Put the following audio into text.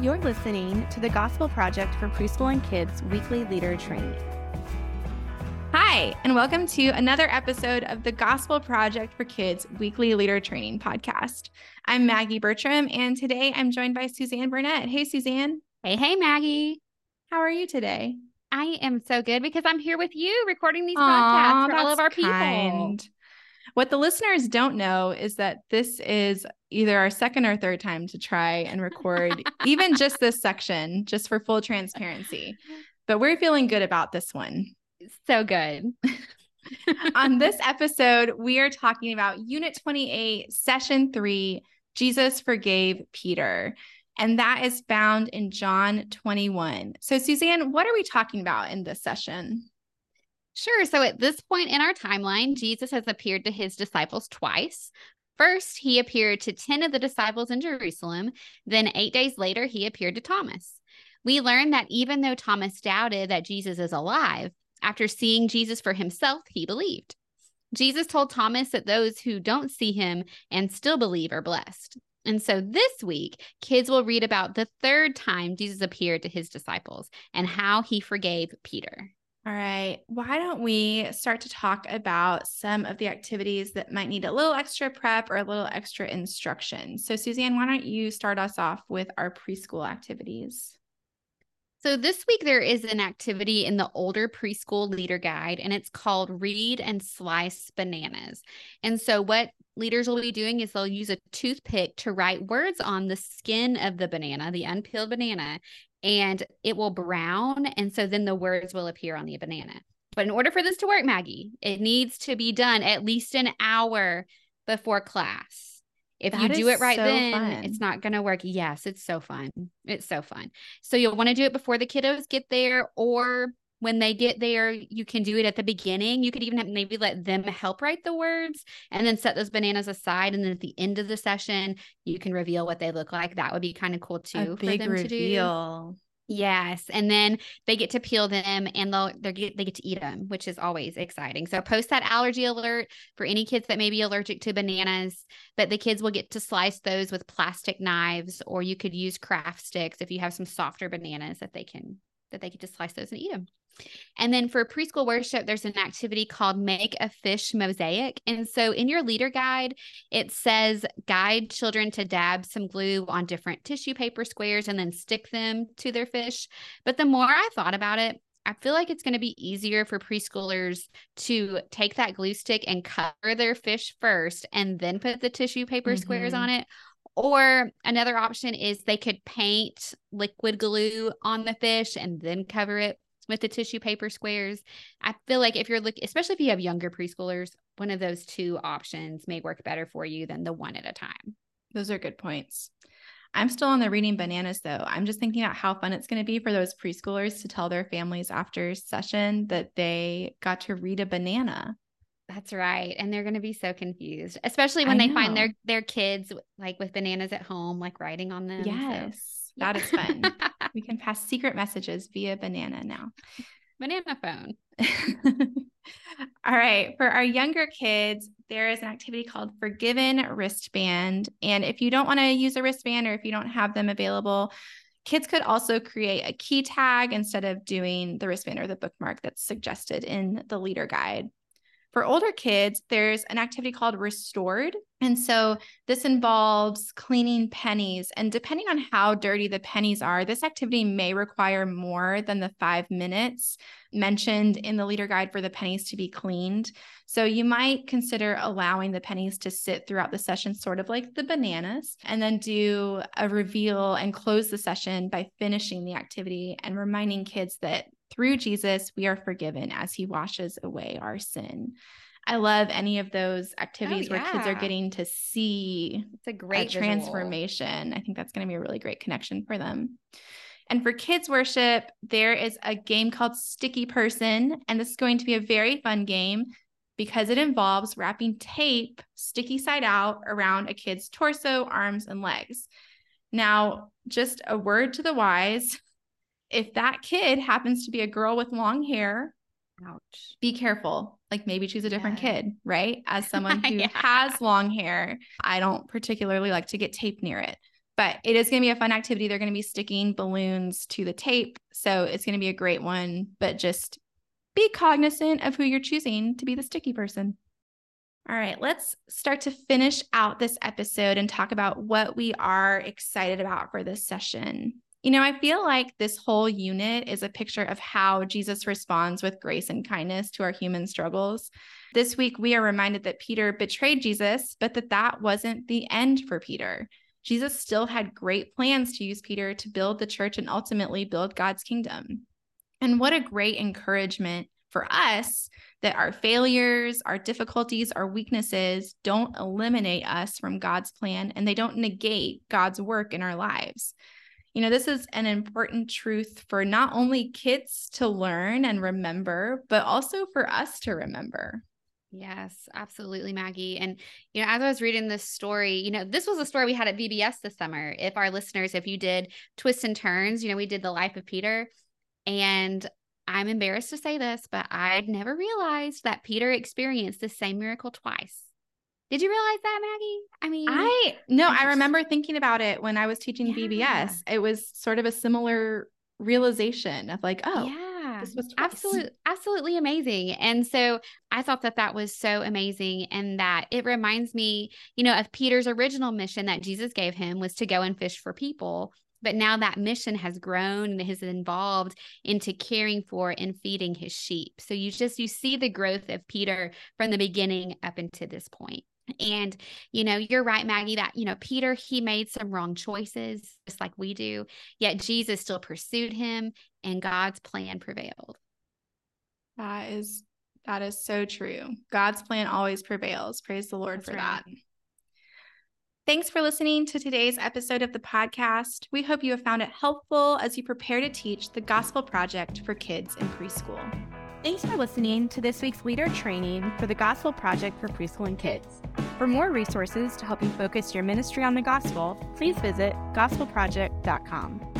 You're listening to the Gospel Project for Preschool and Kids weekly leader training. Hi, and welcome to another episode of the Gospel Project for Kids weekly leader training podcast. I'm Maggie Bertram, and today I'm joined by Suzanne Burnett. Hey, Suzanne. Hey, hey, Maggie. How are you today? I am so good because I'm here with you recording these podcasts for all of our kind. people. What the listeners don't know is that this is either our second or third time to try and record even just this section, just for full transparency. But we're feeling good about this one. So good. On this episode, we are talking about Unit 28, Session 3 Jesus Forgave Peter. And that is found in John 21. So, Suzanne, what are we talking about in this session? Sure. So at this point in our timeline, Jesus has appeared to his disciples twice. First, he appeared to 10 of the disciples in Jerusalem. Then, eight days later, he appeared to Thomas. We learn that even though Thomas doubted that Jesus is alive, after seeing Jesus for himself, he believed. Jesus told Thomas that those who don't see him and still believe are blessed. And so this week, kids will read about the third time Jesus appeared to his disciples and how he forgave Peter. All right. Why don't we start to talk about some of the activities that might need a little extra prep or a little extra instruction? So, Suzanne, why don't you start us off with our preschool activities? So, this week there is an activity in the older preschool leader guide, and it's called Read and Slice Bananas. And so, what leaders will be doing is they'll use a toothpick to write words on the skin of the banana, the unpeeled banana, and it will brown. And so then the words will appear on the banana. But in order for this to work, Maggie, it needs to be done at least an hour before class. If that you do it right so then, fun. it's not going to work. Yes, it's so fun. It's so fun. So you'll want to do it before the kiddos get there or when they get there, you can do it at the beginning. You could even have, maybe let them help write the words and then set those bananas aside. And then at the end of the session, you can reveal what they look like. That would be kind of cool too. A big reveal. Yes, and then they get to peel them, and they'll they get they get to eat them, which is always exciting. So post that allergy alert for any kids that may be allergic to bananas. But the kids will get to slice those with plastic knives, or you could use craft sticks if you have some softer bananas that they can that they could just slice those and eat them. And then for preschool worship, there's an activity called Make a Fish Mosaic. And so in your leader guide, it says guide children to dab some glue on different tissue paper squares and then stick them to their fish. But the more I thought about it, I feel like it's going to be easier for preschoolers to take that glue stick and cover their fish first and then put the tissue paper mm-hmm. squares on it. Or another option is they could paint liquid glue on the fish and then cover it with the tissue paper squares. I feel like if you're looking, especially if you have younger preschoolers, one of those two options may work better for you than the one at a time. Those are good points. I'm still on the reading bananas though. I'm just thinking about how fun it's going to be for those preschoolers to tell their families after session that they got to read a banana. That's right. And they're going to be so confused, especially when I they know. find their their kids like with bananas at home like writing on them. Yes. So that is fun. we can pass secret messages via banana now. Banana phone. All right. For our younger kids, there is an activity called Forgiven Wristband. And if you don't want to use a wristband or if you don't have them available, kids could also create a key tag instead of doing the wristband or the bookmark that's suggested in the leader guide. For older kids, there's an activity called Restored. And so this involves cleaning pennies. And depending on how dirty the pennies are, this activity may require more than the five minutes mentioned in the leader guide for the pennies to be cleaned. So you might consider allowing the pennies to sit throughout the session, sort of like the bananas, and then do a reveal and close the session by finishing the activity and reminding kids that through Jesus, we are forgiven as he washes away our sin. I love any of those activities oh, yeah. where kids are getting to see it's a great a transformation. I think that's going to be a really great connection for them. And for kids worship, there is a game called Sticky Person. And this is going to be a very fun game because it involves wrapping tape sticky side out around a kid's torso, arms, and legs. Now, just a word to the wise if that kid happens to be a girl with long hair, ouch, be careful. Like maybe choose a different yeah. kid, right? As someone who yeah. has long hair, I don't particularly like to get tape near it. But it is going to be a fun activity. They're going to be sticking balloons to the tape. So it's going to be a great one, but just be cognizant of who you're choosing to be the sticky person. All right, let's start to finish out this episode and talk about what we are excited about for this session. You know, I feel like this whole unit is a picture of how Jesus responds with grace and kindness to our human struggles. This week, we are reminded that Peter betrayed Jesus, but that that wasn't the end for Peter. Jesus still had great plans to use Peter to build the church and ultimately build God's kingdom. And what a great encouragement for us that our failures, our difficulties, our weaknesses don't eliminate us from God's plan and they don't negate God's work in our lives. You know, this is an important truth for not only kids to learn and remember, but also for us to remember. Yes, absolutely, Maggie. And, you know, as I was reading this story, you know, this was a story we had at VBS this summer. If our listeners, if you did twists and turns, you know, we did the life of Peter. And I'm embarrassed to say this, but I'd never realized that Peter experienced the same miracle twice. Did you realize that, Maggie? I mean, I no, I remember thinking about it when I was teaching yeah. VBS. It was sort of a similar realization of like, oh, yeah. this was absolutely absolutely amazing. And so i thought that that was so amazing and that it reminds me you know of peter's original mission that jesus gave him was to go and fish for people. But now that mission has grown and has evolved into caring for and feeding his sheep. So you just you see the growth of peter from the beginning up into this point and, you know, you're right, Maggie, that, you know, Peter, he made some wrong choices, just like we do, yet Jesus still pursued him and God's plan prevailed. That is, that is so true. God's plan always prevails. Praise the Lord That's for right. that. Thanks for listening to today's episode of the podcast. We hope you have found it helpful as you prepare to teach the Gospel Project for kids in preschool. Thanks for listening to this week's leader training for the Gospel Project for Preschool and Kids. For more resources to help you focus your ministry on the gospel, please visit gospelproject.com.